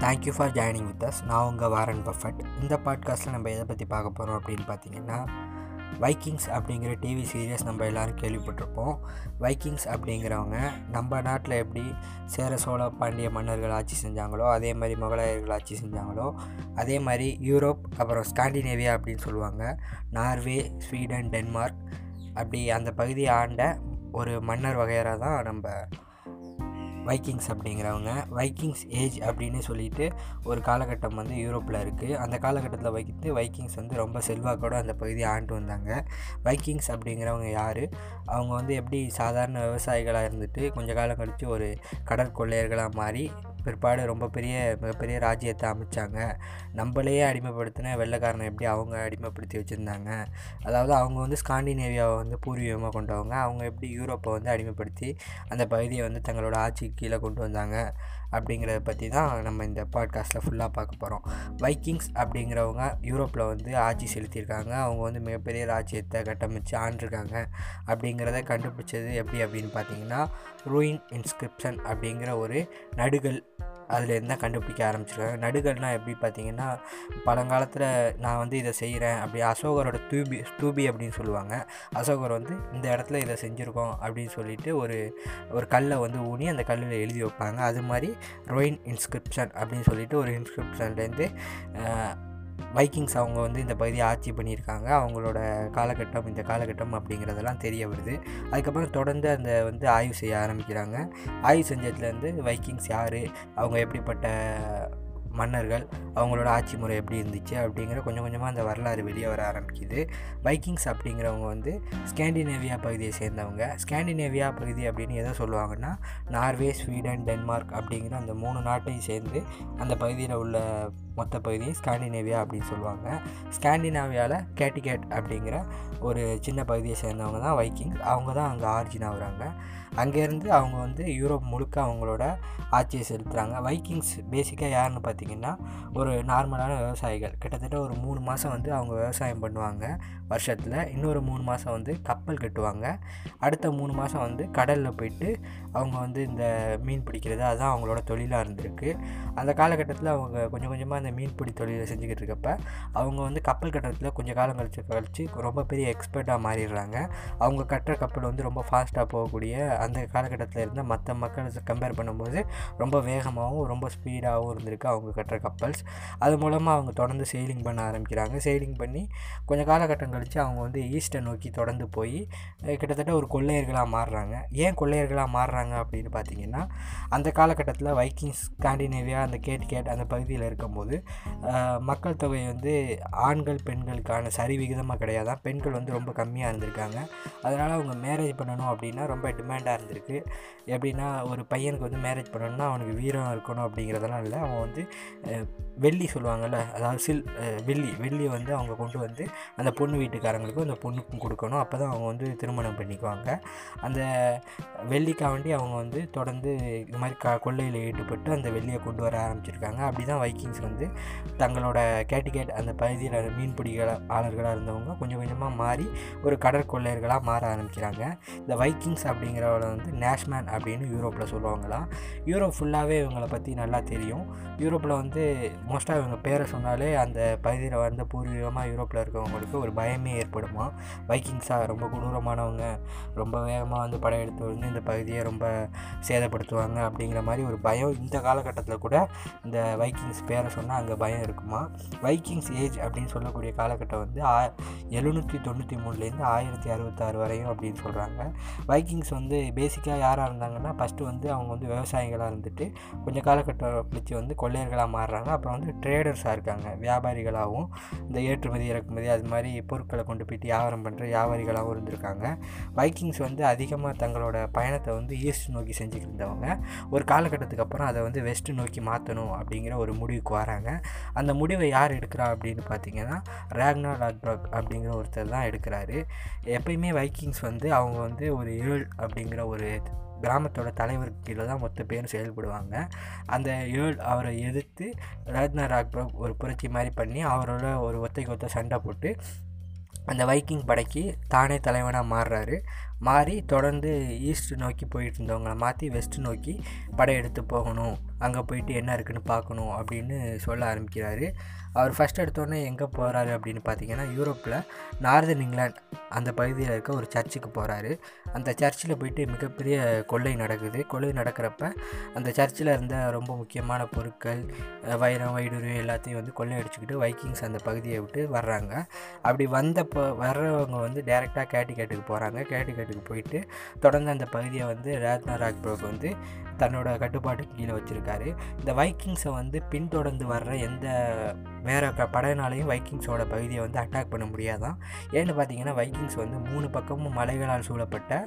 Thank you for joining with us நான் உங்கள் Warren Buffett. இந்த பாட்காஸ்ட்டில் நம்ம எதை பற்றி பார்க்க போகிறோம் அப்படின்னு பார்த்தீங்கன்னா வைக்கிங்ஸ் அப்படிங்கிற டிவி சீரியஸ் நம்ம எல்லோரும் கேள்விப்பட்டிருப்போம். வைக்கிங்ஸ் அப்படிங்கிறவங்க நம்ம நாட்டில் எப்படி சேர சோழ பாண்டிய மன்னர்கள் ஆட்சி செஞ்சாங்களோ அதே மாதிரி முகலாயர்கள் ஆட்சி செஞ்சாங்களோ அதே மாதிரி யூரோப் அப்புறம் ஸ்காண்டினேவியா அப்படின்னு சொல்லுவாங்க. நார்வே ஸ்வீடன் டென்மார்க் அப்படி அந்த பகுதியை ஆண்ட ஒரு மன்னர் வகையராக தான் நம்ம வைக்கிங்ஸ் அப்படிங்கிறவங்க வைக்கிங்ஸ் ஏஜ் அப்படின்னு சொல்லிட்டு ஒரு காலகட்டம் வந்து யூரோப்பில் இருக்குது அந்த காலகட்டத்தில் வைத்து வைக்கிங்ஸ் வந்து ரொம்ப செல்வாக்கோடு அந்த பகுதியை ஆண்டு வந்தாங்க. வைக்கிங்ஸ் அப்படிங்கிறவங்க யார்? அவங்க வந்து எப்படி சாதாரண விவசாயிகளாக இருந்துட்டு கொஞ்ச காலம் கழித்து ஒரு கடற்கொள்ளையர்களாக மாறி பிற்பாடு ரொம்ப பெரிய மிகப்பெரிய ராஜ்யத்தை அமைச்சாங்க. நம்மளையே அடிமைப்படுத்தின வெள்ளைக்காரனை எப்படி அவங்க அடிமைப்படுத்தி வச்சுருந்தாங்க? அதாவது அவங்க வந்து ஸ்காண்டினேவியாவை வந்து பூர்வீகமாக கொண்டவங்க. அவங்க எப்படி யூரோப்பை வந்து அடிமைப்படுத்தி அந்த பகுதியை வந்து தங்களோட ஆட்சிக்கு கீழே கொண்டு வந்தாங்க அப்படிங்கிறத பற்றி தான் நம்ம இந்த பாட்காஸ்ட்டில் ஃபுல்லாக பார்க்க போகிறோம் வைக்கிங்ஸ் அப்படிங்கிறவங்க யூரோப்பில் வந்து ஆட்சி செலுத்தியிருக்காங்க. அவங்க வந்து மிகப்பெரிய ராஜ்யத்தை கட்டமைச்சு ஆண்டிருக்காங்க. அப்படிங்கிறத கண்டுபிடிச்சது எப்படி அப்படின்னு பார்த்தீங்கன்னா ரூயின் இன்ஸ்கிரிப்ஷன் அப்படிங்கிற ஒரு நடுகள் அதில் இருந்தால் கண்டுபிடிக்க ஆரம்பிச்சிருக்காங்க. நடுகள்னால் எப்படி பார்த்தீங்கன்னா பழங்காலத்தில் நான் வந்து இதை செய்கிறேன் அப்படி அசோகரோட தூபி தூபி அப்படின்னு சொல்லுவாங்க. அசோகர் வந்து இந்த இடத்துல இதை செஞ்சுருக்கோம் அப்படின்னு சொல்லிட்டு ஒரு ஒரு கல்லை வந்து ஊனி அந்த கல்லில் எழுதி வைப்பாங்க. அது மாதிரி ரோயின் இன்ஸ்கிரிப்ஷன் அப்படின்னு சொல்லிட்டு ஒரு இன்ஸ்கிரிப்ஷன்லேருந்து வைக்கிங்ஸ் அவங்க வந்து இந்த பகுதியை ஆட்சி பண்ணியிருக்காங்க. அவங்களோட காலகட்டம் இந்த காலகட்டம் அப்படிங்கிறதெல்லாம் தெரிய வருது. அதுக்கப்புறம் தொடர்ந்து அந்த வந்து ஆய்வு செய்ய ஆரம்பிக்கிறாங்க. ஆய்வு செஞ்சதுலேருந்து வைக்கிங்ஸ் யார்? அவங்க எப்படிப்பட்ட மன்னர்கள்? அவங்களோட ஆட்சி முறை எப்படி இருந்துச்சு? அப்படிங்கிற கொஞ்சம் கொஞ்சமாக அந்த வரலாறு வெளியே வர ஆரம்பிக்குது. வைக்கிங்ஸ் அப்படிங்கிறவங்க வந்து ஸ்கேண்டினேவியா பகுதியை சேர்ந்தவங்க. ஸ்கேண்டினேவியா பகுதி அப்படின்னு எதை சொல்லுவாங்கன்னா நார்வே ஸ்வீடன் டென்மார்க் அப்படிங்கிற அந்த மூணு நாட்டையும் சேர்ந்து அந்த பகுதியில் உள்ள மொத்த பகுதியும் ஸ்காண்டினேவியா அப்படின்னு சொல்லுவாங்க. ஸ்காண்டினேவியாவில் கேட்டிகேட் அப்படிங்கிற ஒரு சின்ன பகுதியை சேர்ந்தவங்க தான் வைக்கிங்ஸ் அவங்க தான் அங்கே ஆர்ஜின் ஆகுறாங்க. அங்கேருந்து அவங்க வந்து யூரோப் முழுக்க அவங்களோட ஆட்சியை செலுத்துகிறாங்க வைக்கிங்ஸ் பேசிக்காக யாருன்னு பார்த்தீங்கன்னா ஒரு நார்மலான விவசாயிகள். கிட்டத்தட்ட ஒரு மூணு மாதம் வந்து அவங்க விவசாயம் பண்ணுவாங்க வருஷத்தில். இன்னொரு மூணு மாதம் வந்து கப்பல் கட்டுவாங்க. அடுத்த மூணு மாதம் வந்து கடலில் போயிட்டு அவங்க வந்து இந்த மீன் பிடிக்கிறது அதுதான் அவங்களோட தொழிலாக இருந்திருக்கு. அந்த காலகட்டத்தில் அவங்க கொஞ்சம் கொஞ்சமாக அந்த மீன்பிடி தொழிலை செஞ்சுக்கிட்டு இருக்கப்ப அவங்க வந்து கப்பல் கட்டுறதுல கொஞ்சம் காலம் கழிச்சு கழிச்சு ரொம்ப பெரிய எக்ஸ்பர்ட்டாக மாறிடுறாங்க. அவங்க கட்டுற கப்பல் வந்து ரொம்ப ஃபாஸ்ட்டாக போகக்கூடிய அந்த காலகட்டத்தில் இருந்த மற்ற மக்கள் கம்பேர் பண்ணும்போது ரொம்ப வேகமாகவும் ரொம்ப ஸ்பீடாகவும் இருந்திருக்கு அவங்க கட்டுற கப்பல்ஸ். அது மூலமாக அவங்க தொடர்ந்து செயிலிங் பண்ண ஆரம்பிக்கிறாங்க. செயிலிங் பண்ணி கொஞ்சம் காலகட்டம் கழித்து அவங்க வந்து ஈஸ்டை நோக்கி தொடர்ந்து போய் கிட்டத்தட்ட ஒரு கொள்ளையர்களாக மாறுறாங்க. ஏன் கொள்ளையர்களாக மாறுறாங்க அப்படின்னு பார்த்தீங்கன்னா அந்த காலகட்டத்தில் வைக்கிங்ஸ் ஸ்காண்டினேவியா அந்த கேட் கேட் அந்த பகுதியில் இருக்கும்போது மக்கள் தொகை வந்து ஆண்கள் பெண்களுக்கான சரி விகிதமாக கிடையாது. பெண்கள் வந்து ரொம்ப கம்மியாக இருந்திருக்காங்க. அதனால் அவங்க மேரேஜ் பண்ணணும் அப்படின்னா ரொம்ப டிமாண்டாக இருந்திருக்கு. எப்படின்னா ஒரு பையனுக்கு வந்து மேரேஜ் பண்ணணும்னா அவனுக்கு வீரம் இருக்கணும் அப்படிங்கிறதெல்லாம் இல்லை. அவன் வந்து வெள்ளி சொல்லுவாங்கள்ல அதாவது சில் வெள்ளி வெள்ளி வந்து அவங்க கொண்டு வந்து அந்த பொண்ணு வீட்டுக்காரங்களுக்கும் அந்த பொண்ணுக்கும் கொடுக்கணும். அப்போ தான் அவங்க வந்து திருமணம் பண்ணிக்குவாங்க. அந்த வெள்ளிக்காண்டி அவங்க வந்து தொடர்ந்து இது மாதிரி க கொள்ளையில் ஈடுபட்டு அந்த வெள்ளியை கொண்டு வர ஆரம்பிச்சிருக்காங்க. அப்படி தான் வைக்கிங்ஸ் வந்து வந்து தங்களோட கேட்டிகேட் அந்த பகுதியில் மீன்பிடிகள ஆளர்களாக இருந்தவங்க கொஞ்சம் கொஞ்சமாக மாறி ஒரு கடற்கொள்ளையர்களாக மாற ஆரம்பிக்கிறாங்க. இந்த வைக்கிங்ஸ் அப்படிங்கிறவங்கள வந்து நேஷ்மேன் அப்படின்னு யூரோப்பில் சொல்லுவாங்களாம். யூரோப் ஃபுல்லாகவே இவங்களை பற்றி நல்லா தெரியும். யூரோப்பில் வந்து மோஸ்ட்டாக இவங்க பேரை சொன்னாலே அந்த பகுதியில் வந்து பூர்வீகமாக யூரோப்பில் இருக்கவங்களுக்கு ஒரு பயமே ஏற்படுமா? வைக்கிங்ஸாக ரொம்ப கொடூரமானவங்க. ரொம்ப வேகமாக வந்து படையெடுத்து வந்து இந்த பகுதியை ரொம்ப சேதப்படுத்துவாங்க அப்படிங்கிற மாதிரி ஒரு பயம் இந்த காலகட்டத்தில் கூட இந்த வைக்கிங்ஸ் பேரை சொன்னால் அங்கே பயம் இருக்குமா? வைக்கிங்ஸ் ஏஜ் அப்படின்னு சொல்லக்கூடிய காலகட்டம் வந்து ஆ எழுநூற்றி தொண்ணூற்றி மூணுலேருந்து ஆயிரத்தி அறுபத்தாறு வரையும் அப்படின்னு சொல்கிறாங்க. வைக்கிங்ஸ் வந்து பேசிக்காக யாராக இருந்தாங்கன்னா ஃபஸ்ட்டு வந்து அவங்க வந்து விவசாயிகளாக இருந்துட்டு கொஞ்சம் காலகட்டம் பிடிச்சி வந்து கொள்ளையர்களாக மாறுறாங்க. அப்புறம் வந்து ட்ரேடர்ஸாக இருக்காங்க வியாபாரிகளாகவும் இந்த ஏற்றுமதி இறக்குமதி அது மாதிரி பொருட்களை கொண்டு போயிட்டு வியாபாரம் பண்ணுற வியாபாரிகளாகவும் இருந்திருக்காங்க. வைக்கிங்ஸ் வந்து அதிகமாக தங்களோட பயணத்தை வந்து ஈஸ்ட் நோக்கி செஞ்சுக்கிட்டு இருந்தவங்க. ஒரு காலகட்டத்துக்கு அப்புறம் அதை வந்து வெஸ்ட்டு நோக்கி மாற்றணும் அப்படிங்கிற ஒரு முடிவுக்கு வராங்க. அந்த முடிவை யார் எடுக்கிறா அப்படின்னு பார்த்தீங்கன்னா ரேக்னா லாக்பாக் அப்படிங்கிற ஒருத்தர் தான் எடுக்கிறாரு. எப்பயுமே வைக்கிங்ஸ் வந்து அவங்க வந்து ஒரு ஏழ் அப்படிங்கிற ஒரு கிராமத்தோட தலைவர் கீழே தான் மொத்த பேரும் செயல்படுவாங்க. அந்த ஏழ் அவரை எதிர்த்து ரத்னா ராக்பக் ஒரு புரட்சி மாதிரி பண்ணி அவரோட ஒரு ஒத்தைக்கு ஒத்த சண்டை போட்டு அந்த வைக்கிங் படைக்கு தானே தலைவனாக மாறுறாரு. மாறி தொடர்ந்து ஈஸ்ட் நோக்கி போயிட்டு இருந்தவங்களை மாற்றி வெஸ்ட் நோக்கி படையெடுத்து போகணும். அங்கே போயிட்டு என்ன இருக்குன்னு பார்க்கணும் அப்படின்னு சொல்ல ஆரம்பிக்கிறாரு. அவர் ஃபஸ்ட் எடுத்தோடனே எங்கே போகிறாரு அப்படின்னு பார்த்தீங்கன்னா யூரோப்பில் நார்தன் இங்கிலாந்து அந்த பகுதியில் இருக்க ஒரு சர்ச்சுக்கு போகிறாரு அந்த சர்ச்சில் போயிட்டு மிகப்பெரிய கொள்ளை நடக்குது. கொள்ளை நடக்கிறப்ப அந்த சர்ச்சில் இருந்த ரொம்ப முக்கியமான பொருட்கள் வைரம் வைடூரியம் எல்லாத்தையும் வந்து கொள்ளையடிச்சுக்கிட்டு வைக்கிங்ஸ் அந்த பகுதியை விட்டு வர்றாங்க. அப்படி வந்தப்போ வர்றவங்க வந்து டேரெக்டாக கேட்டிகேட்டுக்கு போகிறாங்க கேட்டிகேட்டுக்கு போயிட்டு தொடர்ந்து அந்த பகுதியை வந்து ரேத்னா ராக்பரோக் வந்து தன்னோட கட்டுப்பாட்டுக்கு கீழே வச்சுருக்காரு. இந்த வைக்கிங்ஸை வந்து பின்தொடர்ந்து வர்ற எந்த வேறு க படையினாலையும் வைக்கிங்ஸோட பகுதியை வந்து அட்டாக் பண்ண முடியாதான். ஏன்னு பார்த்தீங்கன்னா வைக்கிங்ஸ் வந்து மூணு பக்கமும் மலைகளால் சூழப்பட்ட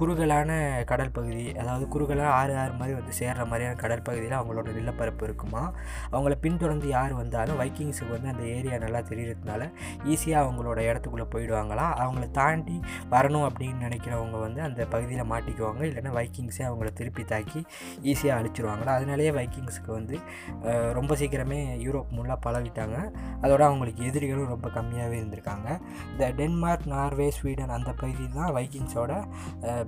குறுகலான கடல் பகுதி அதாவது குறுகலான ஆறு ஆறு மாதிரி வந்து சேர்கிற மாதிரியான கடல் பகுதியில் அவங்களோட நிலப்பரப்பு இருக்குமா? அவங்கள பின்தொடர்ந்து யார் வந்தாலும் வைக்கிங்ஸுக்கு வந்து அந்த ஏரியா நல்லா தெரியறதுனால ஈஸியாக அவங்களோட இடத்துக்குள்ளே போயிடுவாங்களாம் அவங்கள தாண்டி வரணும் அப்படின்னு நினைக்கிறவங்க வந்து அந்த பகுதியில் மாட்டிக்குவாங்க. இல்லைன்னா வைக்கிங்ஸே அவங்கள திருப்பி தாக்கி ஈஸியாக அழிச்சிருவாங்களா? அதனாலேயே வைக்கிங்ஸுக்கு வந்து ரொம்ப சீக்கிரமே யூரோப் முல்லாக பழகிட்டாங்க. அதோட அவங்களுக்கு எதிரிகளும் ரொம்ப கம்மியாகவே இருந்திருக்காங்க. இந்த டென்மார்க் நார்வே ஸ்வீடன் அந்த பகுதி தான் வைக்கிங்ஸோட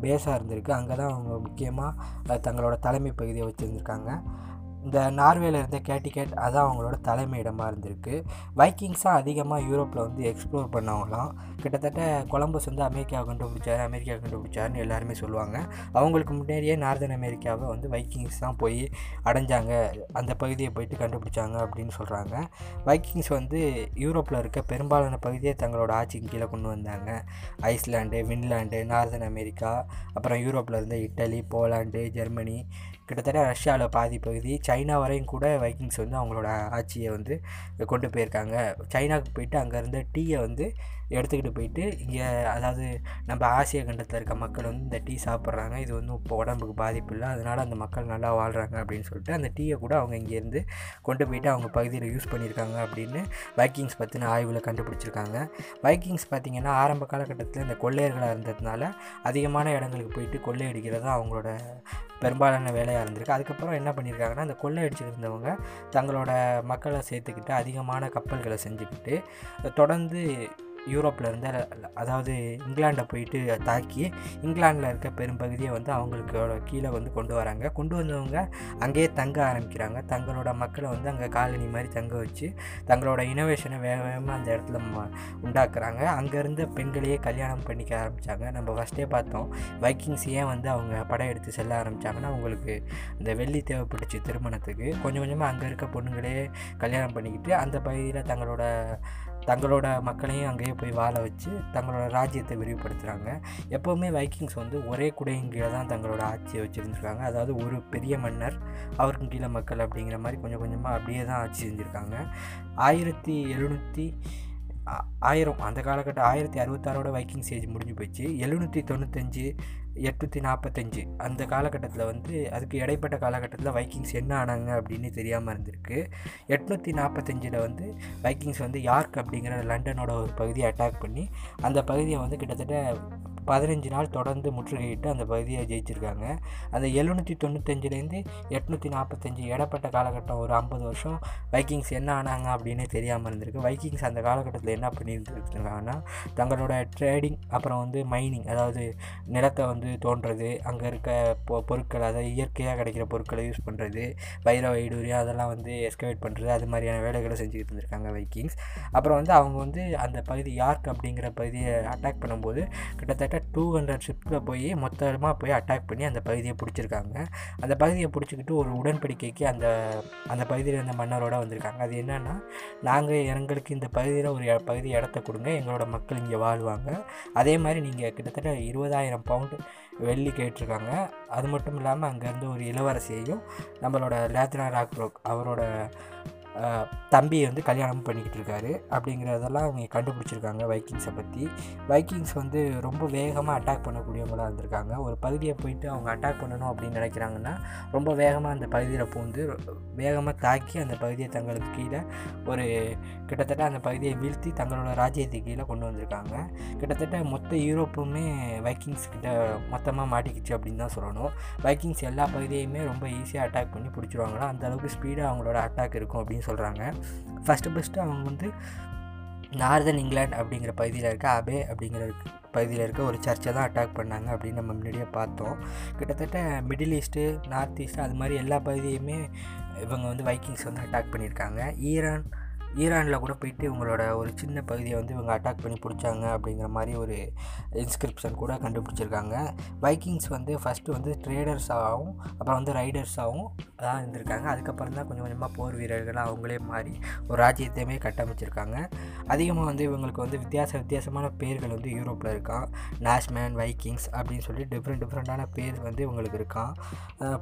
பேஸாக இருந்திருக்கு. அங்கே தான் அவங்க முக்கியமாக தங்களோட தலைமை பகுதியை வச்சுருந்துருக்காங்க. இந்த நார்வேல இருந்த கேட்டிகேட் அதான் அவங்களோட தலைமையிடமாக இருந்திருக்கு. வைக்கிங்ஸாக அதிகமாக யூரோப்பில் வந்து எக்ஸ்ப்ளோர் பண்ணவங்களாம். கிட்டத்தட்ட கொலம்பஸ் வந்து அமெரிக்காவை கண்டுபிடிச்சாரு அமெரிக்கா கண்டுபிடிச்சாருன்னு எல்லாருமே சொல்லுவாங்க. அவங்களுக்கு முன்னாடியே நார்தன் அமெரிக்காவை வந்து வைக்கிங்ஸ் தான் போய் அடைஞ்சாங்க. அந்த பகுதியை போயிட்டு கண்டுபிடிச்சாங்க அப்படின்னு சொல்கிறாங்க வைக்கிங்ஸ் வந்து யூரோப்பில் இருக்க பெரும்பாலான பகுதியை தங்களோட ஆட்சிக்கு கீழே கொண்டு வந்தாங்க. ஐஸ்லாண்டு வின்லாண்டு நார்தன் அமெரிக்கா அப்புறம் யூரோப்பில் இருந்த இட்டலி போலாண்டு ஜெர்மனி கிட்டத்தட்ட ரஷ்யாவில் பாதி பகுதி சைனா வரையும் கூட வைக்கிங்ஸ் வந்து அவங்களோட ஆட்சியை வந்து கொண்டு போயிருக்காங்க. சைனாவுக்கு போயிட்டு அங்கே இருந்த டீயை வந்து எடுத்துக்கிட்டு போயிட்டு இங்கே அதாவது நம்ம ஆசிய கண்டத்தில் இருக்க மக்கள் வந்து இந்த டீ சாப்பிட்றாங்க. இது வந்து இப்போ உடம்புக்கு பாதிப்பு இல்லை. அதனால் அந்த மக்கள் நல்லா வாழ்கிறாங்க அப்படின்னு சொல்லிட்டு அந்த டீயை கூட அவங்க இங்கேருந்து கொண்டு போயிட்டு அவங்க பகுதியில் யூஸ் பண்ணியிருக்காங்க அப்படின்னு பைக்கிங்ஸ் பற்றின ஆய்வில் கண்டுபிடிச்சிருக்காங்க. பைக்கிங்ஸ் பார்த்திங்கன்னா ஆரம்ப காலகட்டத்தில் இந்த கொள்ளையர்களாக இருந்ததுனால அதிகமான இடங்களுக்கு போயிட்டு கொள்ளையடிக்கிறது தான் அவங்களோட பெரும்பாலான வேலையாக இருந்திருக்கு. அதுக்கப்புறம் என்ன பண்ணியிருக்காங்கன்னா அந்த கொள்ளையடிச்சிட்டு இருந்தவங்க தங்களோட மக்களை சேர்த்துக்கிட்டு அதிகமான கப்பல்களை செஞ்சுக்கிட்டு தொடர்ந்து யூரோப்பில் இருந்த அதாவது இங்கிலாண்டை போயிட்டு தாக்கி இங்கிலாண்டில் இருக்க பெரும்பகுதியை வந்து அவங்களுக்கு கீழே வந்து கொண்டு வராங்க. கொண்டு வந்தவங்க அங்கேயே தங்க ஆரம்பிக்கிறாங்க. தங்களோட மக்களை வந்து அங்கே காலனி மாதிரி தங்க வச்சு தங்களோட இனோவேஷனை வேக வேகமாக அந்த இடத்துல ம- உண்டாக்குறாங்க. அங்கேருந்து பெண்களையே கல்யாணம் பண்ணிக்க ஆரம்பித்தாங்க நம்ம ஃபஸ்ட்டே பார்த்தோம். வைக்கிங்ஸ் ஏன் வந்து அவங்க படம் எடுத்து செல்ல ஆரம்பித்தாங்கன்னா அவங்களுக்கு இந்த வெள்ளி தேவைப்பட்டுச்சு திருமணத்துக்கு. கொஞ்சம் கொஞ்சமாக அங்கே இருக்க பொண்ணுங்களே கல்யாணம் பண்ணிக்கிட்டு அந்த பகுதியில் தங்களோட தங்களோட மக்களையும் அங்கேயே போய் வாழ வச்சு தங்களோட ராஜ்யத்தை விரிவுபடுத்துகிறாங்க எப்போவுமே வைக்கிங்ஸ் வந்து ஒரே குடையின் கீழே தான் தங்களோட ஆட்சியை வச்சுருந்துருக்காங்க. அதாவது ஒரு பெரிய மன்னர் அவருக்கு கீழே மக்கள் அப்படிங்கிற மாதிரி கொஞ்சம் கொஞ்சமாக அப்படியே தான் ஆட்சி செஞ்சுருக்காங்க. ஆயிரத்தி எழுநூற்றி ஆயிரம் அந்த காலகட்டம் ஆயிரத்தி அறுபத்தாறோட வைக்கிங் ஏஜ் முடிஞ்சு போயிடுச்சு எழுநூற்றி தொண்ணூத்தஞ்சு எட்நூற்றி நாற்பத்தஞ்சு அந்த காலகட்டத்தில் வந்து அதுக்கு இடைப்பட்ட காலகட்டத்தில் வைக்கிங்ஸ் என்ன ஆனாங்க அப்படின்னு தெரியாமல் இருந்திருக்கு. எட்நூற்றி நாற்பத்தஞ்சில் வந்து வைக்கிங்ஸ் வந்து யார்க் அப்படிங்கிற லண்டனோட ஒரு பகுதியை அட்டாக் பண்ணி அந்த பகுதியை வந்து கிட்டத்தட்ட பதினஞ்சு நாள் தொடர்ந்து முற்றுகையிட்டு அந்த பகுதியை ஜெயிச்சிருக்காங்க. அந்த எழுநூற்றி தொண்ணூத்தஞ்சுலேருந்து எட்நூற்றி நாற்பத்தஞ்சு இடப்பட்ட காலகட்டம் ஒரு ஐம்பது வருஷம். வைக்கிங்ஸ் என்ன ஆனாங்க அப்படின்னு தெரியாமல் இருந்திருக்கு. வைக்கிங்ஸ் அந்த காலகட்டத்தில் என்ன பண்ணியிருந்துருக்காங்கன்னா தங்களோட ட்ரேடிங் அப்புறம் வந்து மைனிங் அதாவது நிலத்தை வந்து தோன்றது அங்கே இருக்க பொ பொருட்கள் அதாவது இயற்கையாக கிடைக்கிற பொருட்களை யூஸ் பண்ணுறது வைர ஐடூரியா அதெல்லாம் வந்து எஸ்கவேட் பண்ணுறது அது மாதிரியான வேலைகளை செஞ்சுக்கிட்டு இருந்திருக்காங்க வைக்கிங்ஸ். அப்புறம் வந்து அவங்க வந்து அந்த பகுதி யார்க் அப்படிங்கிற பகுதியை அட்டாக் பண்ணும்போது கிட்டத்தட்ட டூ ஹண்ட்ரட் ஷிப்பில் போய் மொத்தமாக போய் அட்டாக் பண்ணி அந்த பகுதியை பிடிச்சிருக்காங்க. அந்த பகுதியை பிடிச்சிக்கிட்டு ஒரு உடன்படிக்கைக்கு அந்த அந்த பகுதியில் இருந்த மன்னரோட வந்திருக்காங்க. அது என்னென்னா நாங்கள் எங்களுக்கு இந்த பகுதியில் ஒரு பகுதி இடத்த கொடுங்க. எங்களோட மக்கள் இங்கே வாழ்வாங்க. அதே மாதிரி நீங்கள் கிட்டத்தட்ட இருபதாயிரம் பவுண்டு வெள்ளி கேட்டிருக்காங்க. அது மட்டும் இல்லாமல் அங்கேருந்து ஒரு இளவரசியையும் நம்மளோட லேத்னா ராக்ரோக் அவரோட தம்பியை வந்து கல்யாணம் பண்ணிக்கிட்டு இருக்காரு அப்படிங்கிறதெல்லாம் அவங்க கண்டுபிடிச்சிருக்காங்க வைக்கிங்ஸை பற்றி வைக்கிங்ஸ் வந்து ரொம்ப வேகமாக அட்டாக் பண்ணக்கூடியவங்களாக இருந்திருக்காங்க. ஒரு பகுதியை போயிட்டு அவங்க அட்டாக் பண்ணணும் அப்படின்னு நினைக்கிறாங்கன்னா ரொம்ப வேகமாக அந்த பகுதியில் பூந்து வேகமாக தாக்கி அந்த பகுதியை தங்களுக்கு கீழே ஒரு கிட்டத்தட்ட அந்த பகுதியை வீழ்த்தி தங்களோட ராஜ்யத்துக்கு கீழே கொண்டு வந்திருக்காங்க. கிட்டத்தட்ட மொத்த யூரோப்புமே வைக்கிங்ஸ் கிட்ட மொத்தமாக மாட்டிக்கிச்சு அப்படின்னு தான் சொல்லணும். வைக்கிங்ஸ் எல்லா பகுதியுமே ரொம்ப ஈஸியாக அட்டாக் பண்ணி பிடிச்சிருவாங்களா அந்த அளவுக்கு ஸ்பீடாக அவங்களோட அட்டாக் இருக்கும் அப்படின்னு சொல்கிறாங்க ஃபஸ்ட்டு ஃபஸ்ட்டு அவங்க வந்து நார்தன் இங்கிலாந்து அப்படிங்கிற பகுதியில் இருக்க அபே அப்படிங்கிற பகுதியில் இருக்க ஒரு சர்ச்சை தான் அட்டாக் பண்ணாங்க அப்படின்னு நம்ம முன்னாடியே பார்த்தோம். கிட்டத்தட்ட மிடில் ஈஸ்ட்டு நார்த் ஈஸ்ட்டு அது மாதிரி எல்லா பகுதியுமே இவங்க வந்து வைக்கிங்ஸ் வந்து அட்டாக் பண்ணியிருக்காங்க. ஈரான் ஈரானில் கூட போயிட்டு இவங்களோட ஒரு சின்ன பகுதியை வந்து இவங்க அட்டாக் பண்ணி பிடிச்சாங்க அப்படிங்கிற மாதிரி ஒரு இன்ஸ்கிரிப்ஷன் கூட கண்டுபிடிச்சிருக்காங்க. பைக்கிங்ஸ் வந்து ஃபஸ்ட்டு வந்து ட்ரேடர்ஸாகவும் அப்புறம் வந்து ரைடர்ஸாகவும் தான் இருந்திருக்காங்க. அதுக்கப்புறம் தான் கொஞ்சம் கொஞ்சமாக போர் வீரர்களாக அவங்களே மாறி ஒரு ராஜ்யத்தையுமே கட்டமைச்சிருக்காங்க. அதிகமாக வந்து இவங்களுக்கு வந்து வித்தியாச வித்தியாசமான பேர்கள் வந்து யூரோப்பில் இருக்கான். நேஷ்மேன் வைக்கிங்ஸ் அப்படின்னு சொல்லி டிஃப்ரெண்ட் டிஃப்ரெண்ட்டான பேர் வந்து இவங்களுக்கு இருக்கான்.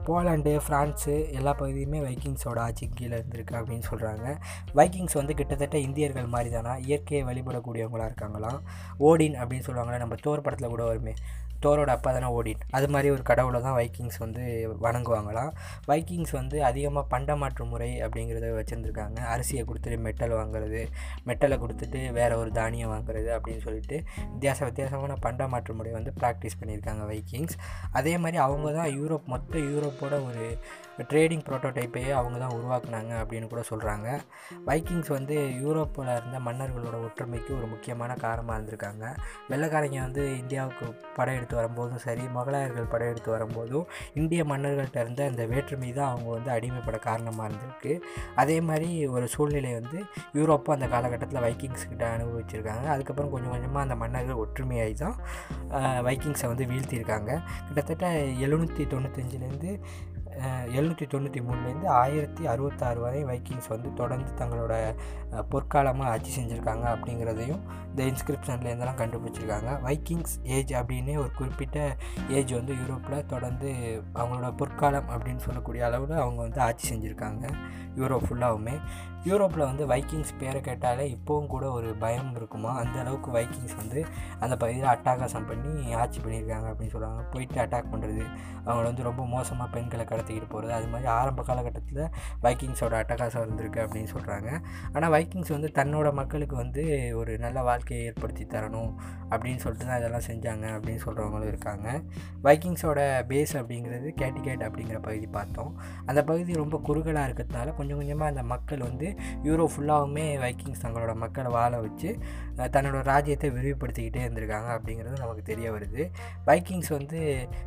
போலாண்டு ஃப்ரான்ஸு எல்லா பகுதியுமே வைக்கிங்ஸோட ஆட்சி கீழே இருந்திருக்கு அப்படின்னு சொல்கிறாங்க வைக்கிங்ஸ் வந்து கிட்டத்தட்ட இந்தியர்கள் மாதிரி தானா இயற்கையை வழிபடக்கூடியவங்களாக இருக்காங்களாம் ஓடின் அப்படின்னு சொல்லுவாங்களே நம்ம தோர் படத்தில் கூட வருமே. தோரோட அப்பா தானே ஓடின் அது மாதிரி ஒரு கடவுளை தான் வைக்கிங்ஸ் வந்து வணங்குவாங்களாம் வைக்கிங்ஸ் வந்து அதிகமாக பண்டமாற்று முறை அப்படிங்கிறத வச்சுருந்துருக்காங்க. அரிசியை கொடுத்துட்டு மெட்டல் வாங்குறது மெட்டலை கொடுத்துட்டு வேறு ஒரு தானியம் வாங்குறது அப்படின்னு சொல்லிட்டு வித்தியாச வித்தியாசமான பண்டமாற்று முறை வந்து ப்ராக்டிஸ் பண்ணியிருக்காங்க வைக்கிங்ஸ் அதே மாதிரி அவங்க தான் யூரோப் மொத்த யூரோப்போட ஒரு ட்ரேடிங் ப்ரோட்டோடைப்பையே அவங்க தான் உருவாக்குனாங்க அப்படின்னு கூட சொல்கிறாங்க வைக்கிங்ஸ் வந்து யூரோப்பில் இருந்த மன்னர்களோட ஒற்றுமைக்கு ஒரு முக்கியமான காரணமாக இருந்திருக்காங்க. வெள்ளைக்காரங்க வந்து இந்தியாவுக்கு படையெடுத்து வரும்போதும் சரி மொகலாயர்கள் படையெடுத்து வரும்போதும் இந்திய மன்னர்கள்ட்ட இருந்த அந்த வேற்றுமை தான் அவங்க வந்து அடிமைப்பட காரணமாக இருந்திருக்கு. அதே மாதிரி ஒரு சூழ்நிலை வந்து யூரோப்பும் அந்த காலகட்டத்தில் வைக்கிங்ஸ்கிட்ட அனுபவிச்சிருக்காங்க. அதுக்கப்புறம் கொஞ்சம் கொஞ்சமாக அந்த மன்னர்கள் ஒற்றுமையாகி தான் வைக்கிங்ஸை வந்து வீழ்த்தியிருக்காங்க. கிட்டத்தட்ட எழுநூற்றி தொண்ணூத்தஞ்சுலேருந்து எழுநூற்றி தொண்ணூற்றி மூணுலேருந்து ஆயிரத்தி அறுபத்தாறு வரை வைக்கிங்ஸ் வந்து தொடர்ந்து தங்களோட பொற்காலமாக ஆட்சி செஞ்சுருக்காங்க அப்படிங்கிறதையும் இந்த இன்ஸ்கிரிப்ஷன்லேருந்தெல்லாம் கண்டுபிடிச்சிருக்காங்க. வைக்கிங்ஸ் ஏஜ் அப்படின்னே ஒரு குறிப்பிட்ட ஏஜ் வந்து யூரோப்பில் தொடர்ந்து அவங்களோட பொற்காலம் அப்படின்னு சொல்லக்கூடிய அளவில் அவங்க வந்து ஆட்சி செஞ்சுருக்காங்க. யூரோப் ஃபுல்லாகவுமே யூரோப்பில் வந்து வைக்கிங்ஸ் பேரை கேட்டாலே இப்போவும் கூட ஒரு பயம் இருக்குமா? அந்த அளவுக்கு வைக்கிங்ஸ் வந்து அந்த பகுதியில் அட்டாகாசம் பண்ணி ஆட்சி பண்ணியிருக்காங்க அப்படின்னு சொல்லுவாங்க. போயிட்டு அட்டாக் பண்ணுறது அவங்கள வந்து ரொம்ப மோசமாக பெண்களை கடத்திக்கிட்டு போகிறது அது மாதிரி ஆரம்ப காலகட்டத்தில் வைக்கிங்ஸோட அட்டகாசம் இருந்திருக்கு அப்படின்னு சொல்கிறாங்க ஆனால் வைக்கிங்ஸ் வந்து தன்னோட மக்களுக்கு வந்து ஒரு நல்ல வாழ்க்கையை ஏற்படுத்தி தரணும் அப்படின்னு சொல்லிட்டு தான் இதெல்லாம் செஞ்சாங்க அப்படின்னு சொல்கிறவங்களும் இருக்காங்க. வைக்கிங்ஸோட பேஸ் அப்படிங்கிறது கேட்டிகேட் அப்படிங்கிற பகுதி பார்த்தோம். அந்த பகுதி ரொம்ப குறுகலாக இருக்கிறதுனால கொஞ்சம் கொஞ்சமாக அந்த மக்கள் வந்து யூரோ ஃபுல்லாகவுமே வைக்கிங்ஸ் தங்களோட மக்களை வாழ வச்சு தன்னோட ராஜ்யத்தை விரிவுபடுத்திக்கிட்டே இருந்திருக்காங்க அப்படிங்கிறது நமக்கு தெரிய வருது. வைக்கிங்ஸ் வந்து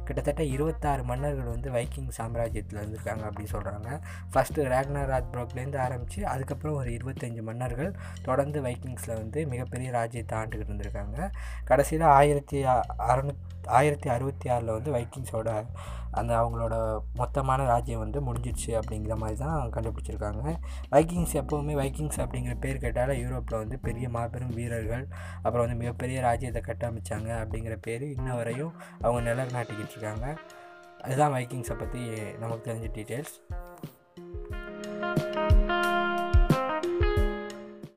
கிட்டத்தட்ட இருபத்தாறு மன்னர்கள் வந்து வைக்கிங் சாம்ராஜ்யத்தில் இருந்திருக்காங்க அப்படின்னு சொல்கிறாங்க ஃபஸ்ட்டு ரேக்னர் ராஜ் ப்ரோக்லேருந்து ஆரம்பித்து அதுக்கப்புறம் ஒரு இருபத்தஞ்சி மன்னர்கள் தொடர்ந்து வைக்கிங்ஸில் வந்து மிகப்பெரிய ராஜ்யத்தை ஆண்டுகிட்டு இருந்திருக்காங்க. கடைசியில் ஆயிரத்தி அறநூத் ஆயிரத்தி அறுபத்தி ஆறில் வந்து வைக்கிங்ஸோட அந்த அவங்களோட மொத்தமான ராஜ்யம் வந்து முடிஞ்சிடுச்சு அப்படிங்கிற மாதிரி தான் கண்டுபிடிச்சிருக்காங்க. வைக்கிங்ஸ் எப்போவுமே வைக்கிங்ஸ் அப்படிங்கிற பேர் கேட்டால் யூரோப்பில் வந்து பெரிய மாபெரும் வீரர்கள் அப்புறம் வந்து மிகப்பெரிய ராஜ்யத்தை கட்டமைச்சாங்க அப்படிங்கிற பேர் இன்ன வரையும் அவங்க நிலநாட்டிக்கிட்டு இருக்காங்க. அதுதான் வைக்கிங்ஸை பற்றி நமக்கு தெரிஞ்ச டீட்டெயில்ஸ்